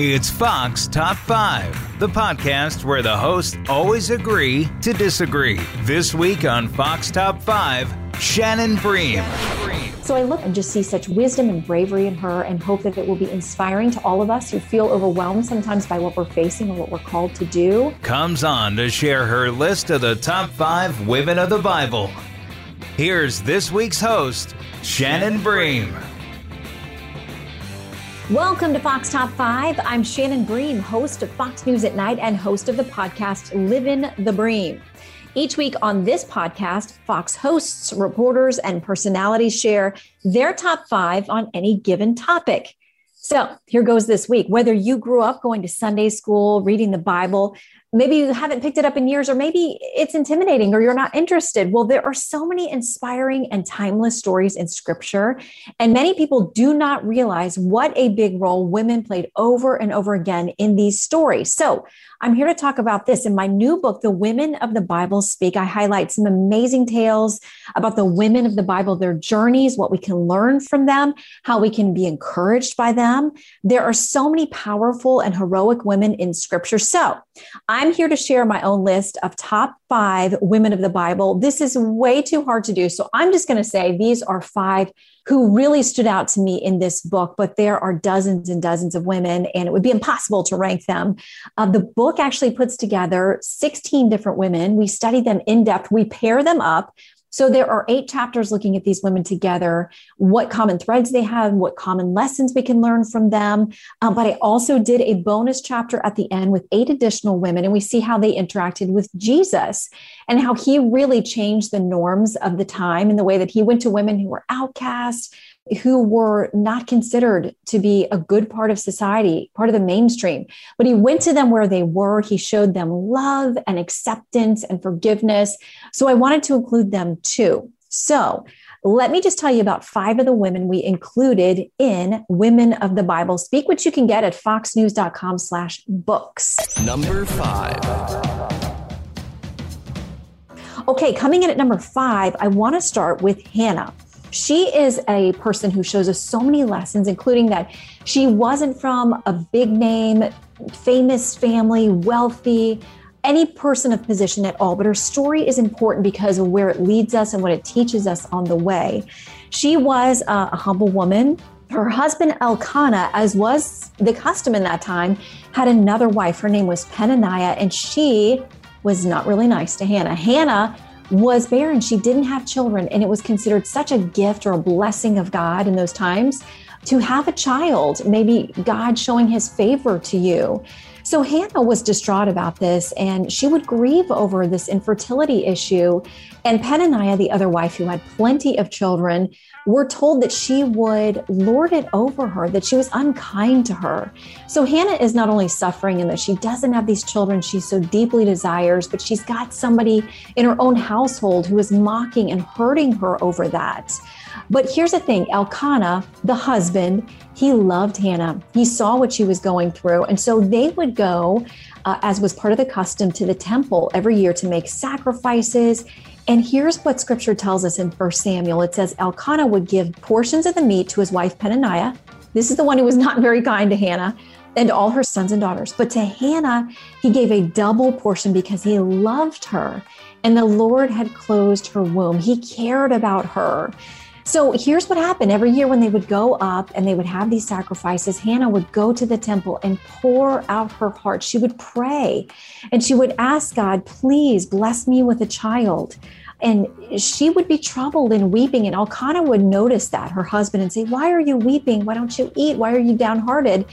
It's Fox Top 5, the podcast where the hosts always agree to disagree. This week on Fox Top 5, Shannon Bream. So I look and just see such wisdom and bravery in her and hope that it will be inspiring to all of us who feel overwhelmed sometimes by what we're facing or what we're called to do. Comes on to share her list of the top five women of the Bible. Here's this week's host, Shannon Bream. Welcome to Fox Top 5. I'm Shannon Bream, host of Fox News at Night and host of the podcast Livin' the Bream. Each week on this podcast, Fox hosts, reporters, and personalities share their top five on any given topic. So here goes this week. Whether you grew up going to Sunday school, reading the Bible, maybe you haven't picked it up in years, or maybe it's intimidating or you're not interested. Well, there are so many inspiring and timeless stories in scripture. And many people do not realize what a big role women played over and over again in these stories. So I'm here to talk about this. In my new book, The Women of the Bible Speak, I highlight some amazing tales about the women of the Bible, their journeys, what we can learn from them, how we can be encouraged by them. There are so many powerful and heroic women in scripture. So I'm here to share my own list of top five women of the Bible. This is way too hard to do. So I'm just going to say these are five who really stood out to me in this book, but there are dozens and dozens of women, and it would be impossible to rank them. Uh, the book actually puts together 16 different women. We study them in depth, we pair them up. So there are eight chapters looking at these women together, what common threads they have, what common lessons we can learn from them. Um, but I also did a bonus chapter at the end with eight additional women, and we see how they interacted with Jesus and how he really changed the norms of the time in the way that he went to women who were outcast, who were not considered to be a good part of society, part of the mainstream. But he went to them where they were. He showed them love and acceptance and forgiveness. So I wanted to include them too. So let me just tell you about five of the women we included in Women of the Bible Speak, which you can get at foxnews.com slash books. Number five. Okay, coming in at number five, I want to start with Hannah she is a person who shows us so many lessons, including that she wasn't from a big name, famous family, wealthy, any person of position at all. But her story is important because of where it leads us and what it teaches us on the way. She was a, a humble woman. Her husband Elkanah, as was the custom in that time, had another wife. Her name was Peninnah, and she was not really nice to Hannah. Hannah was barren. She didn't have children. And it was considered such a gift or a blessing of God in those times to have a child, maybe God showing his favor to you. So Hannah was distraught about this and she would grieve over this infertility issue. And Peninnah, the other wife who had plenty of children, were told that she would lord it over her, that she was unkind to her. So Hannah is not only suffering in that she doesn't have these children she so deeply desires, but she's got somebody in her own household who is mocking and hurting her over that. But here's the thing Elkanah, the husband, he loved Hannah. He saw what she was going through. And so they would go, uh, as was part of the custom, to the temple every year to make sacrifices and here's what scripture tells us in 1 Samuel it says, Elkanah would give portions of the meat to his wife Peninnah. This is the one who was not very kind to Hannah and all her sons and daughters. But to Hannah, he gave a double portion because he loved her and the Lord had closed her womb. He cared about her. So here's what happened every year when they would go up and they would have these sacrifices, Hannah would go to the temple and pour out her heart. She would pray and she would ask God, please bless me with a child. And she would be troubled and weeping. And Elkanah would notice that, her husband, and say, Why are you weeping? Why don't you eat? Why are you downhearted?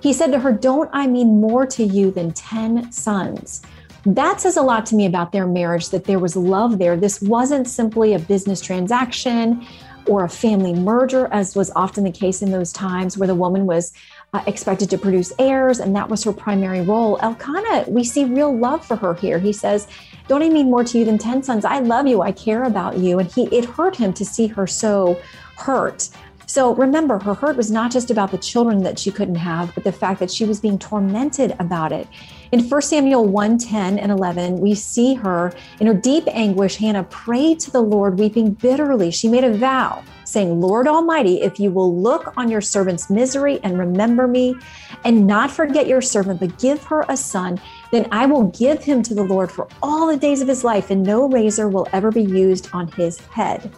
He said to her, Don't I mean more to you than 10 sons? That says a lot to me about their marriage, that there was love there. This wasn't simply a business transaction or a family merger, as was often the case in those times where the woman was uh, expected to produce heirs and that was her primary role. Elkanah, we see real love for her here. He says, Don't I mean more to you than 10 sons? I love you. I care about you. And he it hurt him to see her so hurt. So remember, her hurt was not just about the children that she couldn't have, but the fact that she was being tormented about it. In 1 Samuel 1 10 and 11, we see her in her deep anguish. Hannah prayed to the Lord, weeping bitterly. She made a vow, saying, Lord Almighty, if you will look on your servant's misery and remember me, and not forget your servant, but give her a son, then I will give him to the Lord for all the days of his life, and no razor will ever be used on his head.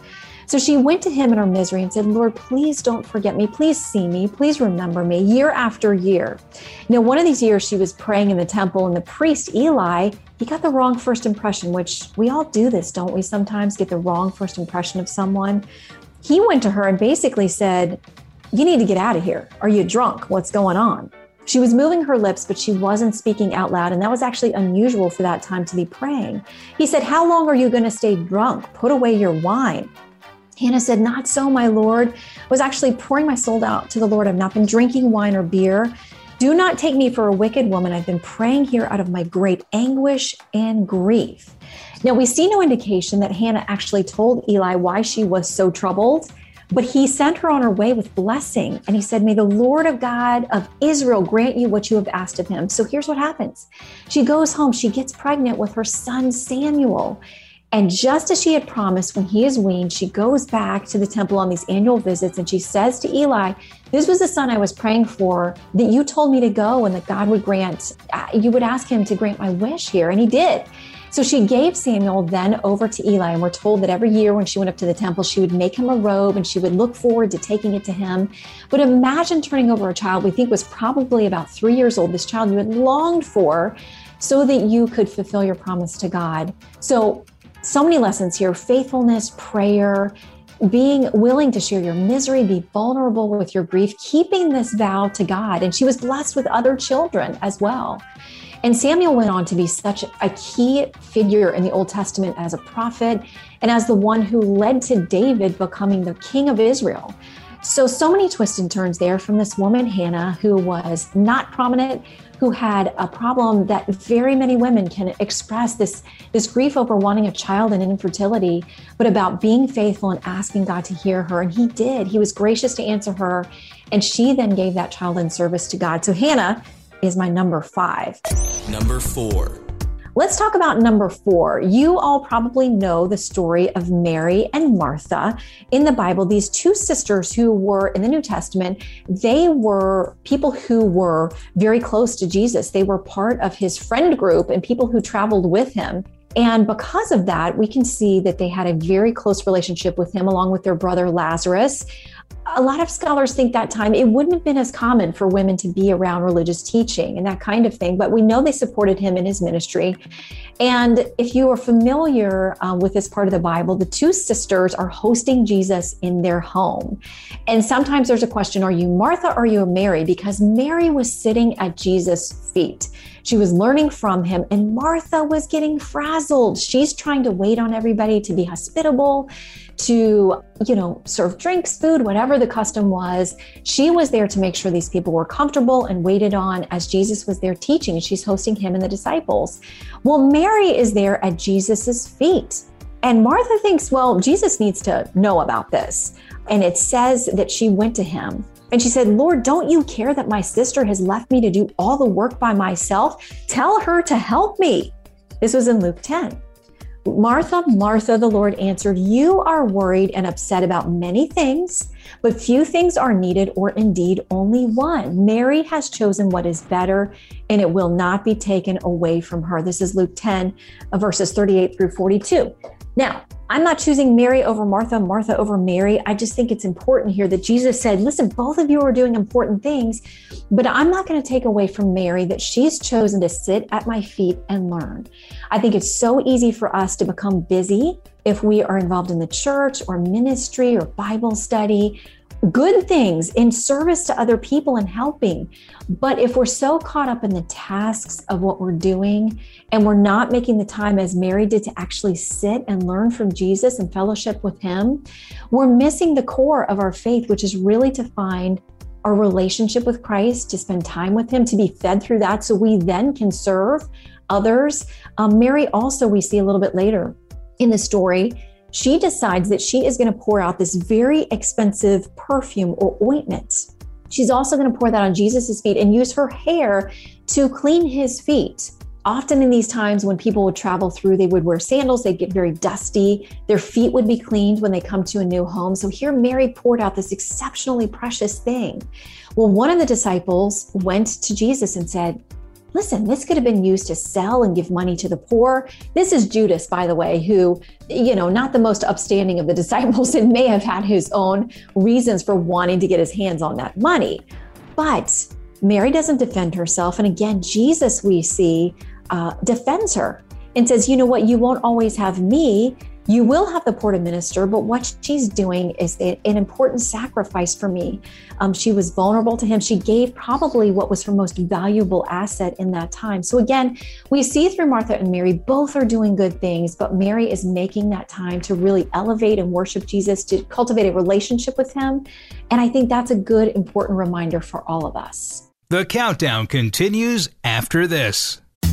So she went to him in her misery and said, Lord, please don't forget me. Please see me. Please remember me year after year. Now, one of these years she was praying in the temple, and the priest, Eli, he got the wrong first impression, which we all do this, don't we? Sometimes get the wrong first impression of someone. He went to her and basically said, You need to get out of here. Are you drunk? What's going on? She was moving her lips, but she wasn't speaking out loud. And that was actually unusual for that time to be praying. He said, How long are you going to stay drunk? Put away your wine. Hannah said, Not so, my Lord. I was actually pouring my soul out to the Lord. I've not been drinking wine or beer. Do not take me for a wicked woman. I've been praying here out of my great anguish and grief. Now, we see no indication that Hannah actually told Eli why she was so troubled, but he sent her on her way with blessing. And he said, May the Lord of God of Israel grant you what you have asked of him. So here's what happens she goes home, she gets pregnant with her son Samuel. And just as she had promised, when he is weaned, she goes back to the temple on these annual visits and she says to Eli, This was the son I was praying for, that you told me to go and that God would grant, uh, you would ask him to grant my wish here. And he did. So she gave Samuel then over to Eli. And we're told that every year when she went up to the temple, she would make him a robe and she would look forward to taking it to him. But imagine turning over a child we think was probably about three years old, this child you had longed for so that you could fulfill your promise to God. So so many lessons here faithfulness, prayer, being willing to share your misery, be vulnerable with your grief, keeping this vow to God. And she was blessed with other children as well. And Samuel went on to be such a key figure in the Old Testament as a prophet and as the one who led to David becoming the king of Israel. So, so many twists and turns there from this woman, Hannah, who was not prominent, who had a problem that very many women can express this, this grief over wanting a child and infertility, but about being faithful and asking God to hear her. And he did. He was gracious to answer her. And she then gave that child in service to God. So Hannah is my number five. Number four. Let's talk about number four. You all probably know the story of Mary and Martha in the Bible. These two sisters who were in the New Testament, they were people who were very close to Jesus. They were part of his friend group and people who traveled with him. And because of that, we can see that they had a very close relationship with him, along with their brother Lazarus a lot of scholars think that time it wouldn't have been as common for women to be around religious teaching and that kind of thing, but we know they supported him in his ministry. And if you are familiar um, with this part of the Bible, the two sisters are hosting Jesus in their home. And sometimes there's a question are you Martha or are you Mary? Because Mary was sitting at Jesus' feet. She was learning from him, and Martha was getting frazzled. She's trying to wait on everybody to be hospitable to, you know, serve drinks, food, whatever the custom was. She was there to make sure these people were comfortable and waited on as Jesus was there teaching. She's hosting him and the disciples. Well, Mary is there at Jesus's feet. And Martha thinks, well, Jesus needs to know about this. And it says that she went to him and she said, Lord, don't you care that my sister has left me to do all the work by myself? Tell her to help me. This was in Luke 10. Martha, Martha, the Lord answered, You are worried and upset about many things, but few things are needed, or indeed only one. Mary has chosen what is better, and it will not be taken away from her. This is Luke 10, uh, verses 38 through 42. Now, I'm not choosing Mary over Martha, Martha over Mary. I just think it's important here that Jesus said, listen, both of you are doing important things, but I'm not going to take away from Mary that she's chosen to sit at my feet and learn. I think it's so easy for us to become busy if we are involved in the church or ministry or Bible study good things in service to other people and helping. But if we're so caught up in the tasks of what we're doing and we're not making the time as Mary did to actually sit and learn from Jesus and fellowship with him, we're missing the core of our faith, which is really to find our relationship with Christ, to spend time with him, to be fed through that so we then can serve others. Um, Mary also, we see a little bit later in the story, she decides that she is going to pour out this very expensive perfume or ointment. She's also going to pour that on Jesus' feet and use her hair to clean his feet. Often in these times when people would travel through, they would wear sandals, they'd get very dusty. Their feet would be cleaned when they come to a new home. So here Mary poured out this exceptionally precious thing. Well, one of the disciples went to Jesus and said, listen, this could have been used to sell and give money to the poor. This is Judas, by the way, who, you know, not the most upstanding of the disciples and may have had his own reasons for wanting to get his hands on that money. But Mary doesn't defend herself. And again, Jesus, we see, uh, defends her and says, you know what, you won't always have me. You will have the port minister, but what she's doing is an important sacrifice for me. Um, she was vulnerable to him. She gave probably what was her most valuable asset in that time. So, again, we see through Martha and Mary, both are doing good things, but Mary is making that time to really elevate and worship Jesus, to cultivate a relationship with him. And I think that's a good, important reminder for all of us. The countdown continues after this.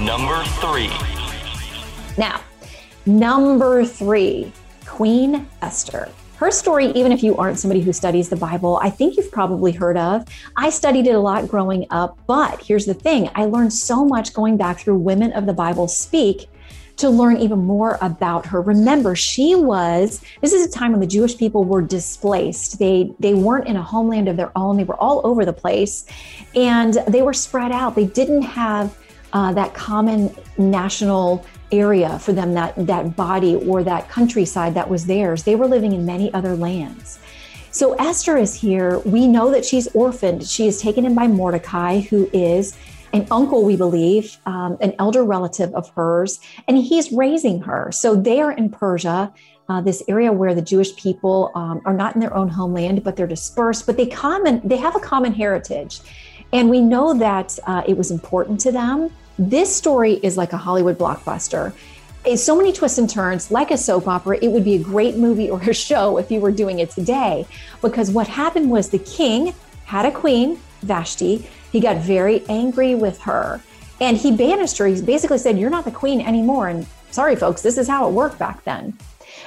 Number three. Now, number three, Queen Esther. Her story, even if you aren't somebody who studies the Bible, I think you've probably heard of. I studied it a lot growing up, but here's the thing I learned so much going back through Women of the Bible Speak to learn even more about her. Remember, she was this is a time when the Jewish people were displaced. They they weren't in a homeland of their own. They were all over the place and they were spread out. They didn't have uh, that common national area for them, that, that body or that countryside that was theirs. They were living in many other lands. So Esther is here. We know that she's orphaned. She is taken in by Mordecai, who is an uncle, we believe, um, an elder relative of hers, and he's raising her. So they are in Persia, uh, this area where the Jewish people um, are not in their own homeland, but they're dispersed. But they common they have a common heritage, and we know that uh, it was important to them. This story is like a Hollywood blockbuster. It's so many twists and turns, like a soap opera. It would be a great movie or a show if you were doing it today. Because what happened was the king had a queen, Vashti. He got very angry with her and he banished her. He basically said, You're not the queen anymore. And sorry, folks, this is how it worked back then.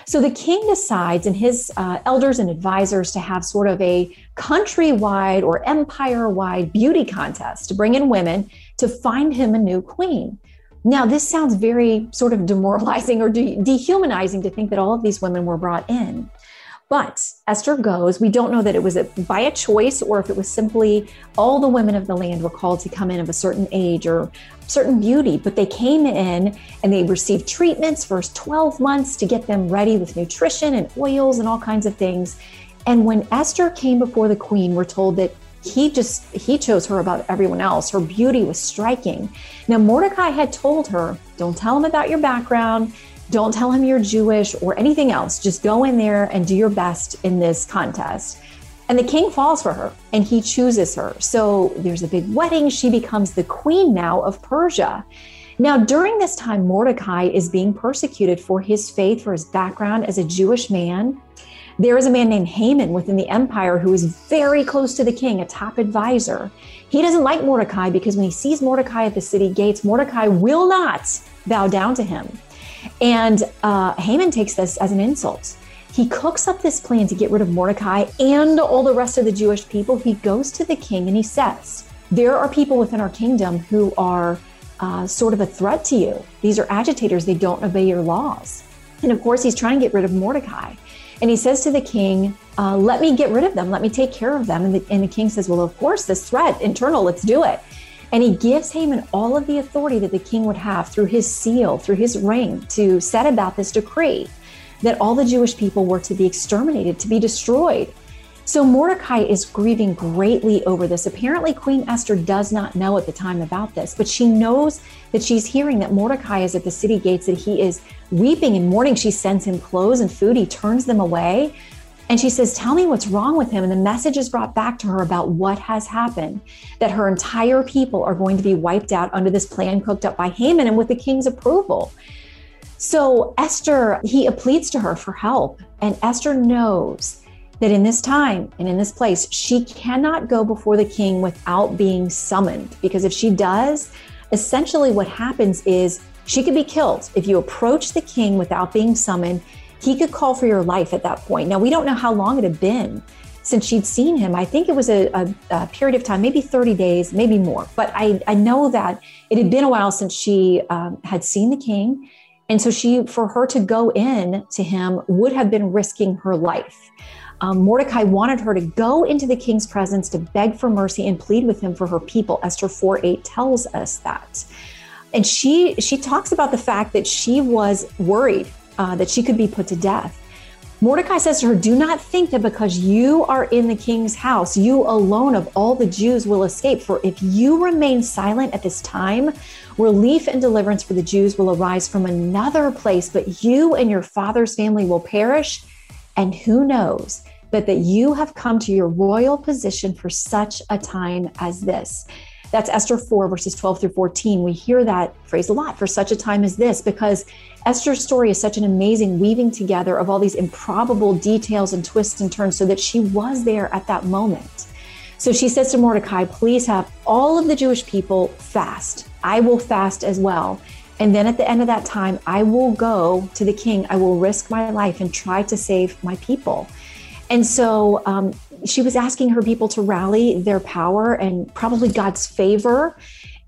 So the king decides and his uh, elders and advisors to have sort of a countrywide or empire wide beauty contest to bring in women to find him a new queen. Now, this sounds very sort of demoralizing or de- dehumanizing to think that all of these women were brought in. But Esther goes. We don't know that it was a, by a choice or if it was simply all the women of the land were called to come in of a certain age or certain beauty, but they came in and they received treatments for 12 months to get them ready with nutrition and oils and all kinds of things. And when Esther came before the queen, we're told that he just he chose her about everyone else. Her beauty was striking. Now Mordecai had told her, "Don't tell him about your background. Don't tell him you're Jewish or anything else. Just go in there and do your best in this contest. And the king falls for her and he chooses her. So there's a big wedding. She becomes the queen now of Persia. Now, during this time, Mordecai is being persecuted for his faith, for his background as a Jewish man. There is a man named Haman within the empire who is very close to the king, a top advisor. He doesn't like Mordecai because when he sees Mordecai at the city gates, Mordecai will not bow down to him. And uh, Haman takes this as an insult. He cooks up this plan to get rid of Mordecai and all the rest of the Jewish people. He goes to the king and he says, There are people within our kingdom who are uh, sort of a threat to you. These are agitators, they don't obey your laws. And of course, he's trying to get rid of Mordecai. And he says to the king, uh, Let me get rid of them, let me take care of them. And the, and the king says, Well, of course, this threat, internal, let's do it. And he gives Haman all of the authority that the king would have through his seal, through his ring, to set about this decree that all the Jewish people were to be exterminated, to be destroyed. So Mordecai is grieving greatly over this. Apparently, Queen Esther does not know at the time about this, but she knows that she's hearing that Mordecai is at the city gates, that he is weeping and mourning. She sends him clothes and food, he turns them away. And she says, Tell me what's wrong with him. And the message is brought back to her about what has happened that her entire people are going to be wiped out under this plan cooked up by Haman and with the king's approval. So Esther, he pleads to her for help. And Esther knows that in this time and in this place, she cannot go before the king without being summoned. Because if she does, essentially what happens is she could be killed. If you approach the king without being summoned, he could call for your life at that point. Now, we don't know how long it had been since she'd seen him. I think it was a, a, a, period of time, maybe 30 days, maybe more. But I, I know that it had been a while since she um, had seen the king. And so she, for her to go in to him would have been risking her life. Um, Mordecai wanted her to go into the king's presence to beg for mercy and plead with him for her people. Esther 4 8 tells us that. And she she talks about the fact that she was worried uh, that she could be put to death. Mordecai says to her, Do not think that because you are in the king's house, you alone of all the Jews will escape. For if you remain silent at this time, relief and deliverance for the Jews will arise from another place, but you and your father's family will perish. And who knows but that you have come to your royal position for such a time as this. That's Esther 4, verses 12 through 14. We hear that phrase a lot for such a time as this because Esther's story is such an amazing weaving together of all these improbable details and twists and turns so that she was there at that moment. So she says to Mordecai, Please have all of the Jewish people fast. I will fast as well. And then at the end of that time, I will go to the king. I will risk my life and try to save my people. And so um, she was asking her people to rally their power and probably God's favor.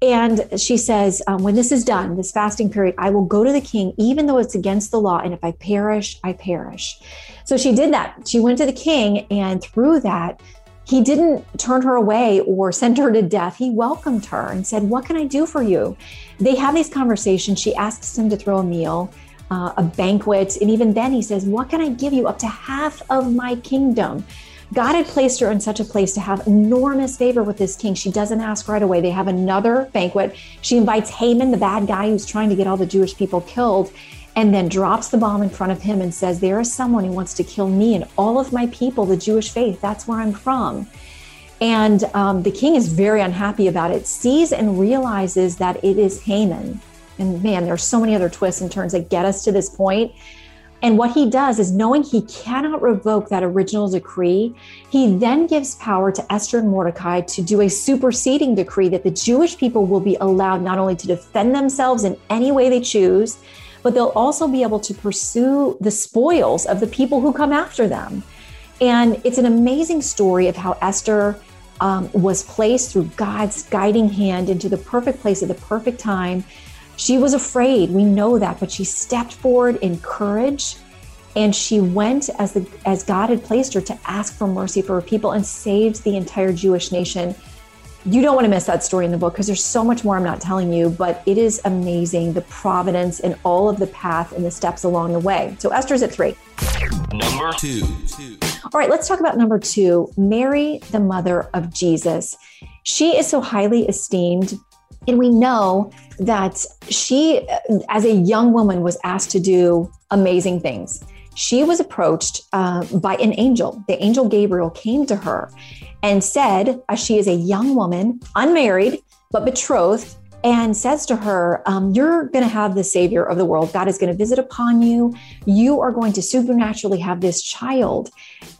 And she says, um, when this is done, this fasting period, I will go to the king, even though it's against the law. And if I perish, I perish. So she did that. She went to the king, and through that, he didn't turn her away or send her to death. He welcomed her and said, What can I do for you? They have these conversations. She asks him to throw a meal uh, a banquet. And even then, he says, What can I give you? Up to half of my kingdom. God had placed her in such a place to have enormous favor with this king. She doesn't ask right away. They have another banquet. She invites Haman, the bad guy who's trying to get all the Jewish people killed, and then drops the bomb in front of him and says, There is someone who wants to kill me and all of my people, the Jewish faith. That's where I'm from. And um, the king is very unhappy about it, sees and realizes that it is Haman and man, there's so many other twists and turns that get us to this point. And what he does is knowing he cannot revoke that original decree, he then gives power to Esther and Mordecai to do a superseding decree that the Jewish people will be allowed not only to defend themselves in any way they choose, but they'll also be able to pursue the spoils of the people who come after them. And it's an amazing story of how Esther um, was placed through God's guiding hand into the perfect place at the perfect time she was afraid, we know that, but she stepped forward in courage and she went as the as God had placed her to ask for mercy for her people and saved the entire Jewish nation. You don't want to miss that story in the book because there's so much more I'm not telling you, but it is amazing the providence and all of the path and the steps along the way. So Esther's at three. Number two. All right, let's talk about number two Mary, the mother of Jesus. She is so highly esteemed and we know that she, as a young woman, was asked to do amazing things. She was approached uh, by an angel. The angel Gabriel came to her and said, as she is a young woman, unmarried, but betrothed, and says to her, um, You're going to have the Savior of the world. God is going to visit upon you. You are going to supernaturally have this child.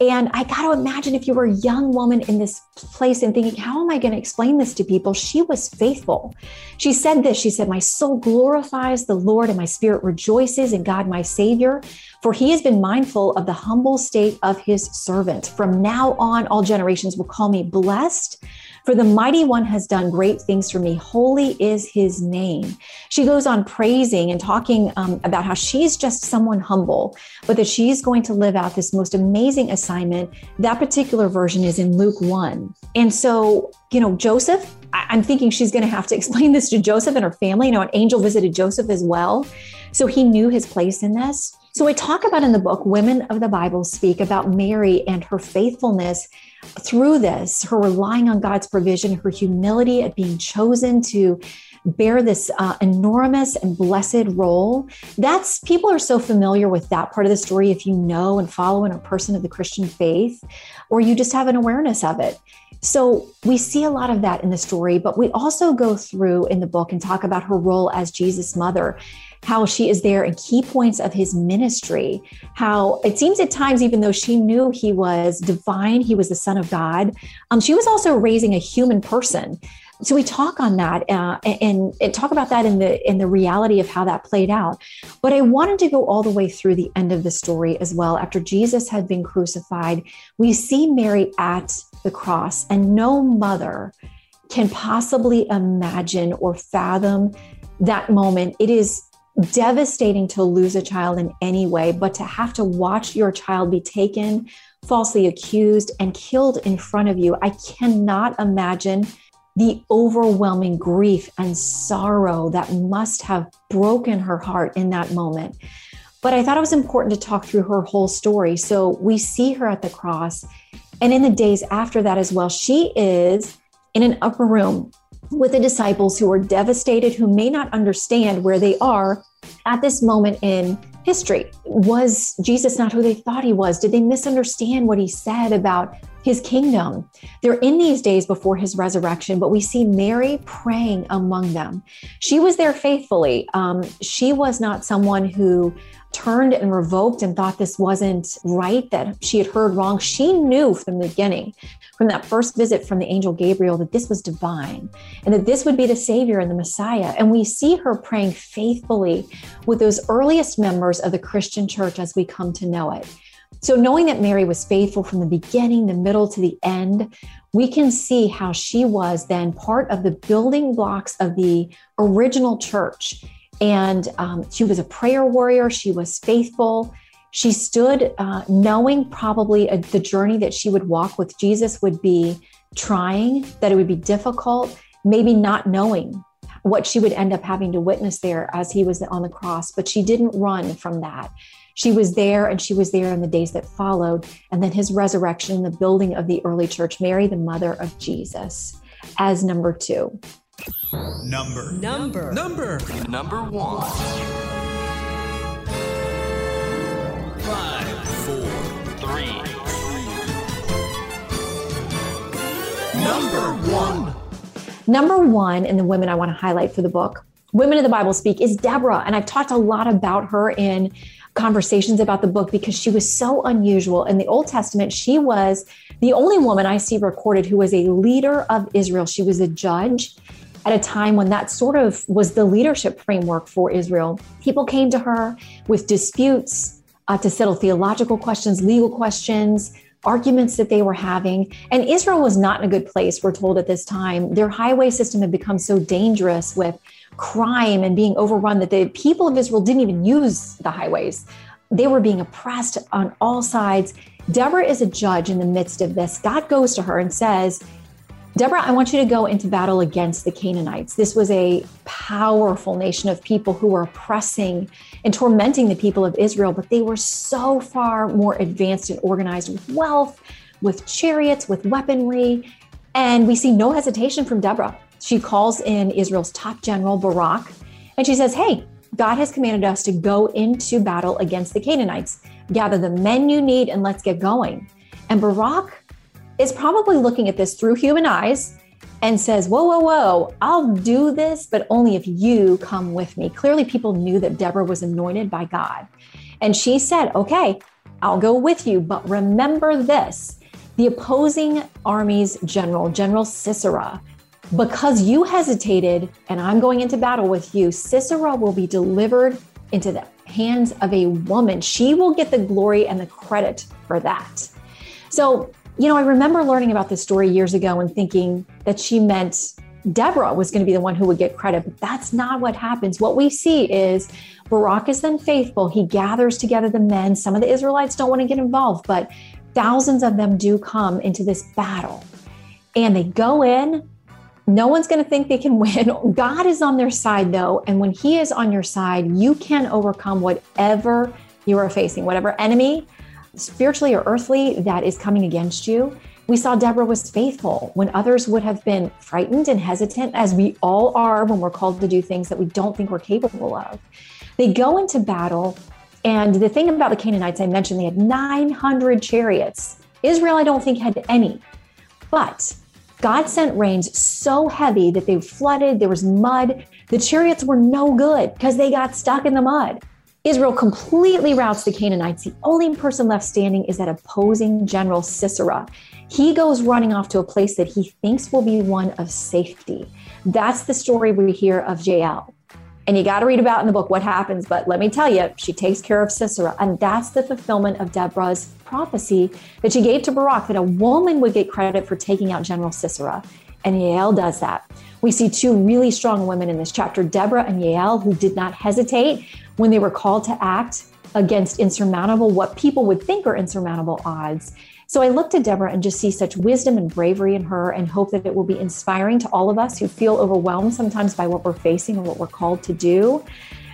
And I got to imagine if you were a young woman in this place and thinking, How am I going to explain this to people? She was faithful. She said this She said, My soul glorifies the Lord, and my spirit rejoices in God, my Savior. For he has been mindful of the humble state of his servant. From now on, all generations will call me blessed. For the mighty one has done great things for me. Holy is his name. She goes on praising and talking um, about how she's just someone humble, but that she's going to live out this most amazing assignment. That particular version is in Luke 1. And so, you know, Joseph, I'm thinking she's going to have to explain this to Joseph and her family. You know, an angel visited Joseph as well. So he knew his place in this. So, I talk about in the book, women of the Bible speak about Mary and her faithfulness through this, her relying on God's provision, her humility at being chosen to bear this uh, enormous and blessed role. That's people are so familiar with that part of the story if you know and follow and a person of the Christian faith, or you just have an awareness of it. So we see a lot of that in the story, but we also go through in the book and talk about her role as Jesus' mother how she is there in key points of his ministry. How it seems at times, even though she knew he was divine, he was the Son of God, um, she was also raising a human person. So we talk on that uh, and, and talk about that in the in the reality of how that played out. But I wanted to go all the way through the end of the story as well. After Jesus had been crucified, we see Mary at the cross, and no mother can possibly imagine or fathom that moment. It is devastating to lose a child in any way, but to have to watch your child be taken, falsely accused, and killed in front of you, I cannot imagine the overwhelming grief and sorrow that must have broken her heart in that moment. But I thought it was important to talk through her whole story. So we see her at the cross. And in the days after that as well, she is in an upper room with the disciples who are devastated, who may not understand where they are at this moment in history. Was Jesus not who they thought he was? Did they misunderstand what he said about his kingdom? They're in these days before his resurrection, but we see Mary praying among them. She was there faithfully. Um, she was not someone who turned and revoked and thought this wasn't right, that she had heard wrong. She knew from the beginning, from that first visit from the angel Gabriel, that this was divine and that this would be the Savior and the Messiah. And we see her praying faithfully with those earliest members of the Christian church as we come to know it. So, knowing that Mary was faithful from the beginning, the middle to the end, we can see how she was then part of the building blocks of the original church and um, she was a prayer warrior. She was faithful. She stood uh, knowing probably a, the journey that she would walk with Jesus would be trying, that it would be difficult, maybe not knowing what she would end up having to witness there as he was on the cross. But she didn't run from that. She was there and she was there in the days that followed. And then his resurrection, the building of the early church, Mary, the mother of Jesus, as number two. Number. Number. Number. Number one. Five. Four. Three. Number one. Number one, and the women I want to highlight for the book, Women of the Bible Speak, is Deborah. And I've talked a lot about her in conversations about the book because she was so unusual. In the Old Testament, she was the only woman I see recorded who was a leader of Israel. She was a judge at a time when that sort of was the leadership framework for Israel. People came to her with disputes uh, to settle theological questions, legal questions, arguments that they were having. And Israel was not in a good place, we're told at this time. Their highway system had become so dangerous with crime and being overrun that the people of Israel didn't even use the highways. They were being oppressed on all sides. Deborah is a judge in the midst of this. God goes to her and says, Deborah, I want you to go into battle against the Canaanites. This was a powerful nation of people who were oppressing and tormenting the people of Israel, but they were so far more advanced and organized with wealth, with chariots, with weaponry. And we see no hesitation from Deborah. She calls in Israel's top general, Barak, and she says, Hey, God has commanded us to go into battle against the Canaanites. Gather the men you need and let's get going. And Barak is probably looking at this through human eyes and says, Whoa, whoa, whoa, I'll do this, but only if you come with me. Clearly, people knew that Deborah was anointed by God. And she said, Okay, I'll go with you, but remember this the opposing army's general, General Sisera, because you hesitated and I'm going into battle with you, Sisera will be delivered into the hands of a woman. She will get the glory and the credit for that. So you know, I remember learning about this story years ago and thinking that she meant Deborah was going to be the one who would get credit, but that's not what happens. What we see is Barak is then faithful. He gathers together the men. Some of the Israelites don't want to get involved, but thousands of them do come into this battle. And they go in. No one's going to think they can win. God is on their side, though. And when He is on your side, you can overcome whatever you are facing, whatever enemy, spiritually or earthly, that is coming against you. We saw Deborah was faithful when others would have been frightened and hesitant, as we all are when we're called to do things that we don't think we're capable of. They go into battle. And the thing about the Canaanites, I mentioned they had 900 chariots. Israel, I don't think, had any. But God sent rains so heavy that they flooded, there was mud. The chariots were no good because they got stuck in the mud. Israel completely routs the Canaanites. The only person left standing is that opposing general Sisera. He goes running off to a place that he thinks will be one of safety. That's the story we hear of Jael. And you got to read about in the book what happens. But let me tell you, she takes care of Sisera. And that's the fulfillment of Deborah's prophecy that she gave to Barak that a woman would get credit for taking out General Sisera. And Yael does that. We see two really strong women in this chapter, Deborah and Yael, who did not hesitate when they were called to act against insurmountable, what people would think are insurmountable odds. So I look to Deborah and just see such wisdom and bravery in her and hope that it will be inspiring to all of us who feel overwhelmed sometimes by what we're facing or what we're called to do.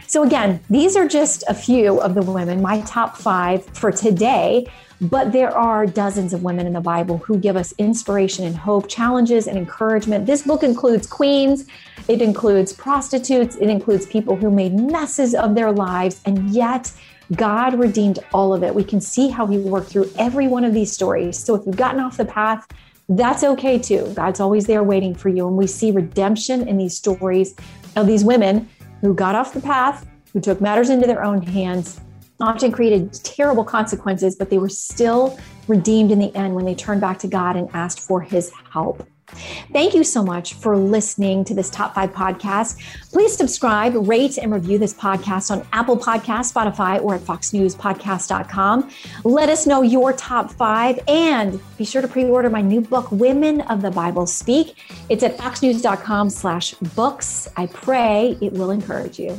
So, again, these are just a few of the women, my top five for today. But there are dozens of women in the Bible who give us inspiration and hope, challenges and encouragement. This book includes queens, it includes prostitutes, it includes people who made messes of their lives, and yet God redeemed all of it. We can see how He worked through every one of these stories. So if you've gotten off the path, that's okay too. God's always there waiting for you. And we see redemption in these stories of these women who got off the path, who took matters into their own hands, often created terrible consequences, but they were still redeemed in the end when they turned back to God and asked for his help. Thank you so much for listening to this Top 5 podcast. Please subscribe, rate, and review this podcast on Apple Podcast, Spotify, or at foxnewspodcast.com. Let us know your top five and be sure to pre-order my new book, Women of the Bible Speak. It's at foxnews.com slash books. I pray it will encourage you.